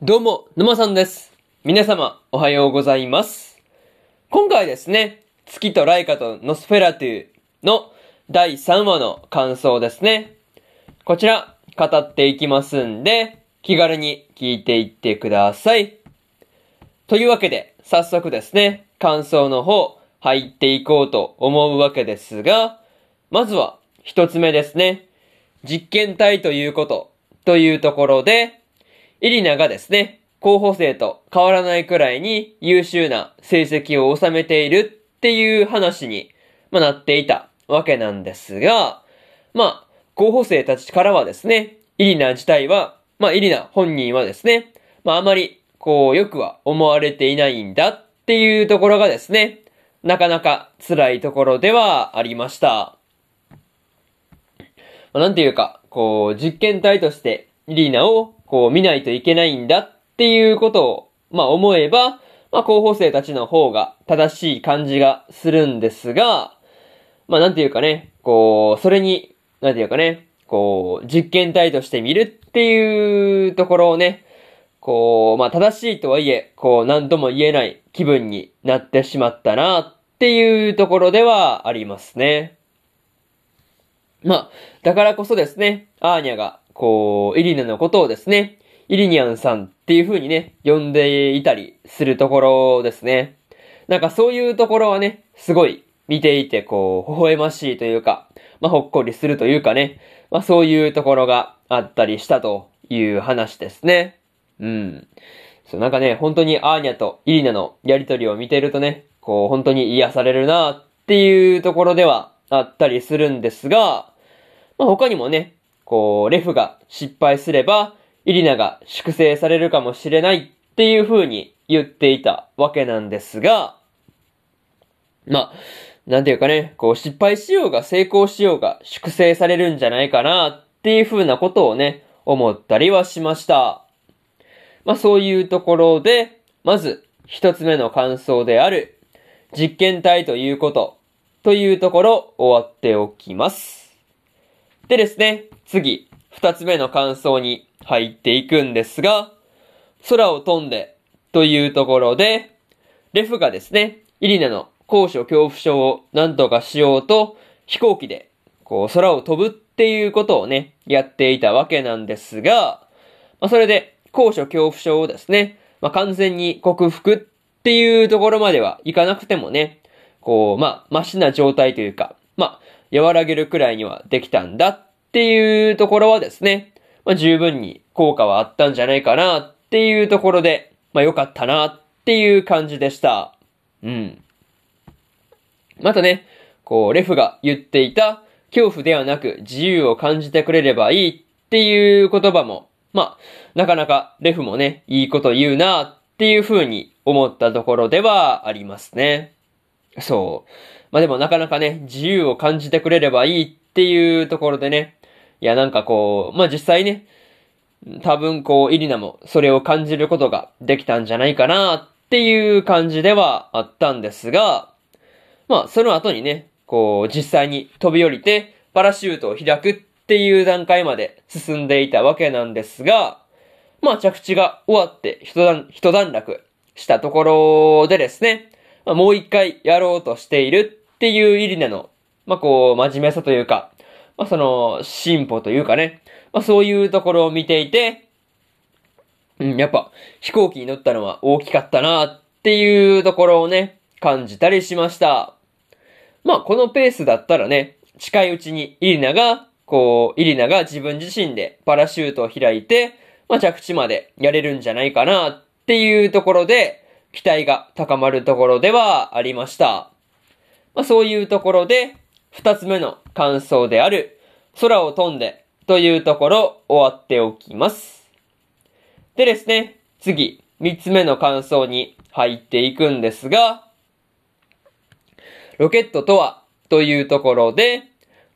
どうも、沼さんです。皆様、おはようございます。今回ですね、月とライカとノスフェラトゥの第3話の感想ですね。こちら、語っていきますんで、気軽に聞いていってください。というわけで、早速ですね、感想の方、入っていこうと思うわけですが、まずは、一つ目ですね。実験体ということ、というところで、イリナがですね、候補生と変わらないくらいに優秀な成績を収めているっていう話に、ま、なっていたわけなんですが、まあ、候補生たちからはですね、イリナ自体は、まあ、イリナ本人はですね、まあ、あまり、こう、よくは思われていないんだっていうところがですね、なかなか辛いところではありました。まあなんていうか、こう、実験体としてイリナをこう見ないといけないんだっていうことを、まあ思えば、まあ候補生たちの方が正しい感じがするんですが、まあなんていうかね、こう、それに、なんていうかね、こう、実験体として見るっていうところをね、こう、まあ正しいとはいえ、こう、何とも言えない気分になってしまったなっていうところではありますね。まあ、だからこそですね、アーニャが、こう、イリナのことをですね、イリニャンさんっていう風にね、呼んでいたりするところですね。なんかそういうところはね、すごい見ていて、こう、微笑ましいというか、まあ、ほっこりするというかね、まあ、そういうところがあったりしたという話ですね。うん。そう、なんかね、本当にアーニャとイリナのやりとりを見てるとね、こう、本当に癒されるなっていうところではあったりするんですが、まあ、他にもね、こう、レフが失敗すれば、イリナが粛清されるかもしれないっていう風に言っていたわけなんですが、まあ、なんていうかね、こう失敗しようが成功しようが粛清されるんじゃないかなっていう風なことをね、思ったりはしました。まあそういうところで、まず一つ目の感想である、実験体ということ、というところ終わっておきます。でですね、次、二つ目の感想に入っていくんですが、空を飛んで、というところで、レフがですね、イリナの高所恐怖症を何とかしようと、飛行機で、こう、空を飛ぶっていうことをね、やっていたわけなんですが、まあ、それで、高所恐怖症をですね、まあ、完全に克服っていうところまではいかなくてもね、こう、まあ、マシな状態というか、まあ、和らげるくらいにはできたんだっていうところはですね、まあ、十分に効果はあったんじゃないかなっていうところで、まあ、良かったなっていう感じでした。うん。またね、こう、レフが言っていた、恐怖ではなく自由を感じてくれればいいっていう言葉も、まあ、なかなかレフもね、いいこと言うなっていう風に思ったところではありますね。そう。まあでもなかなかね、自由を感じてくれればいいっていうところでね、いやなんかこう、まあ実際ね、多分こう、イリナもそれを感じることができたんじゃないかなっていう感じではあったんですが、まあその後にね、こう実際に飛び降りてパラシュートを開くっていう段階まで進んでいたわけなんですが、まあ着地が終わって一段、一段落したところでですね、まあ、もう一回やろうとしているっていうイリナの、まあこう真面目さというか、まあその進歩というかね、まあそういうところを見ていて、うん、やっぱ飛行機に乗ったのは大きかったなっていうところをね、感じたりしました。まあこのペースだったらね、近いうちにイリナが、こう、イリナが自分自身でパラシュートを開いて、まあ着地までやれるんじゃないかなっていうところで、期待が高まるところではありました。まあそういうところで、二つ目の感想である、空を飛んでというところ終わっておきます。でですね、次、三つ目の感想に入っていくんですが、ロケットとはというところで、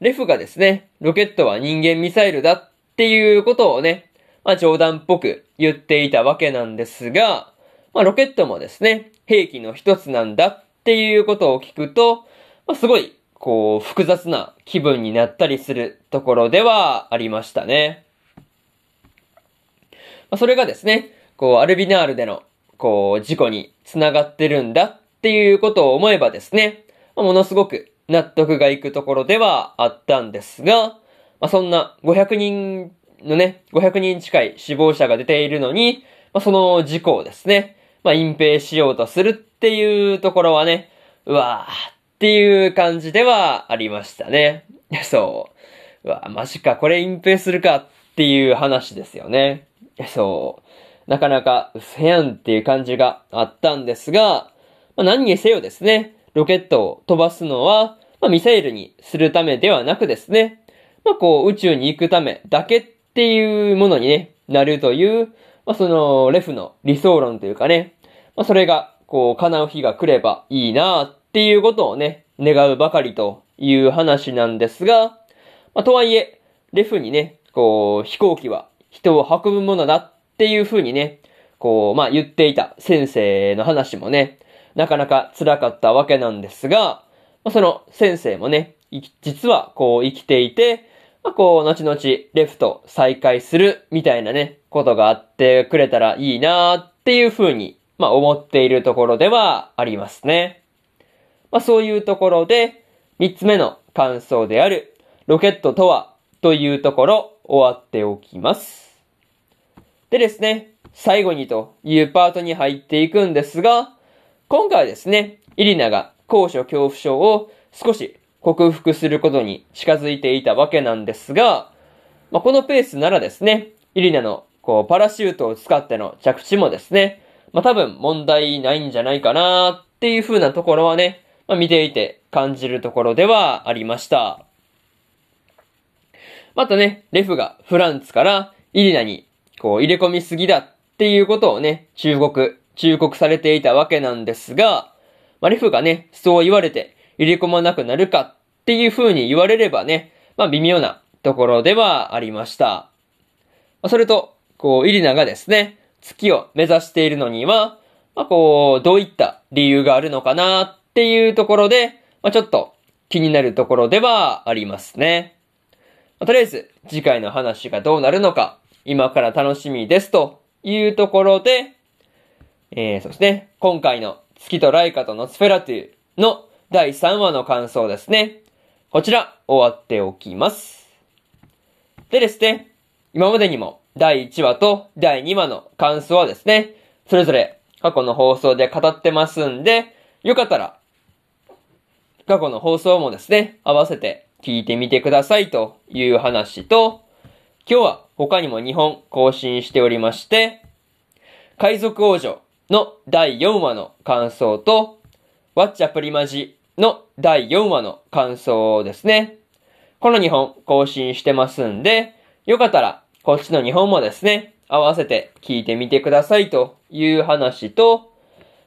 レフがですね、ロケットは人間ミサイルだっていうことをね、まあ冗談っぽく言っていたわけなんですが、まあロケットもですね、兵器の一つなんだっていうことを聞くと、まあすごい、こう、複雑な気分になったりするところではありましたね。まあそれがですね、こう、アルビナールでの、こう、事故に繋がってるんだっていうことを思えばですね、まものすごく納得がいくところではあったんですが、まあ、そんな500人のね、500人近い死亡者が出ているのに、まあ、その事故をですね、まあ、隠蔽しようとするっていうところはね、うわーっていう感じではありましたね。そう。うわ、マジか、これ隠蔽するかっていう話ですよね。そう。なかなか、うせやんっていう感じがあったんですが、まあ、何にせよですね、ロケットを飛ばすのは、まあ、ミサイルにするためではなくですね、まあ、こう、宇宙に行くためだけっていうものにね、なるという、まあ、その、レフの理想論というかね、まあ、それが、こう、叶う日が来ればいいなっていうことをね、願うばかりという話なんですが、まあ、とはいえ、レフにね、こう、飛行機は人を運ぶものだっていう風にね、こう、まあ、言っていた先生の話もね、なかなか辛かったわけなんですが、まあ、その先生もね、実はこう生きていて、まあ、こう、後々レフト再開するみたいなね、ことがあってくれたらいいなっていう風に、まあ、思っているところではありますね。まあ、そういうところで、三つ目の感想である、ロケットとは、というところ、終わっておきます。でですね、最後にというパートに入っていくんですが、今回はですね、イリナが高所恐怖症を少し克服することに近づいていたわけなんですが、まあ、このペースならですね、イリナのこうパラシュートを使っての着地もですね、まあ、多分問題ないんじゃないかなっていう風なところはね、まあ、見ていて感じるところではありました。またね、レフがフランツからイリナにこう入れ込みすぎだっていうことをね、中国、忠告されていたわけなんですが、まあ、レフがね、そう言われて入れ込まなくなるかっていう風に言われればね、まあ微妙なところではありました。それと、こう、イリナがですね、月を目指しているのには、まあこう、どういった理由があるのかなっていうところで、まあちょっと気になるところではありますね。まあ、とりあえず、次回の話がどうなるのか、今から楽しみですというところで、えー、そして、今回の月とライカとノスフェラトゥの第3話の感想ですね。こちら、終わっておきます。でですね、今までにも第1話と第2話の感想はですね、それぞれ過去の放送で語ってますんで、よかったら、過去の放送もですね、合わせて聞いてみてくださいという話と、今日は他にも2本更新しておりまして、海賊王女の第4話の感想と、ワッチャプリマジの第4話の感想ですね。この2本更新してますんで、よかったらこっちの2本もですね、合わせて聞いてみてくださいという話と、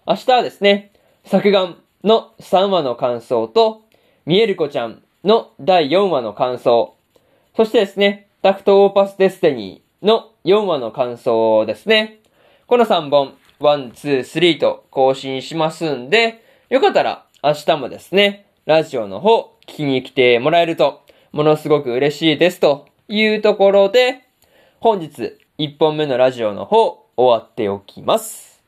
明日はですね、作眼の3話の感想と、ミエルコちゃんの第4話の感想、そしてですね、タクトオーパスデステニーの4話の感想ですね。この3本、1、2、3と更新しますんで、よかったら明日もですね、ラジオの方聞きに来てもらえると、ものすごく嬉しいですというところで、本日1本目のラジオの方終わっておきます。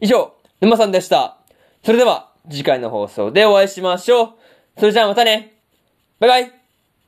以上、沼さんでした。それでは次回の放送でお会いしましょう。それじゃあまたね。バイバイ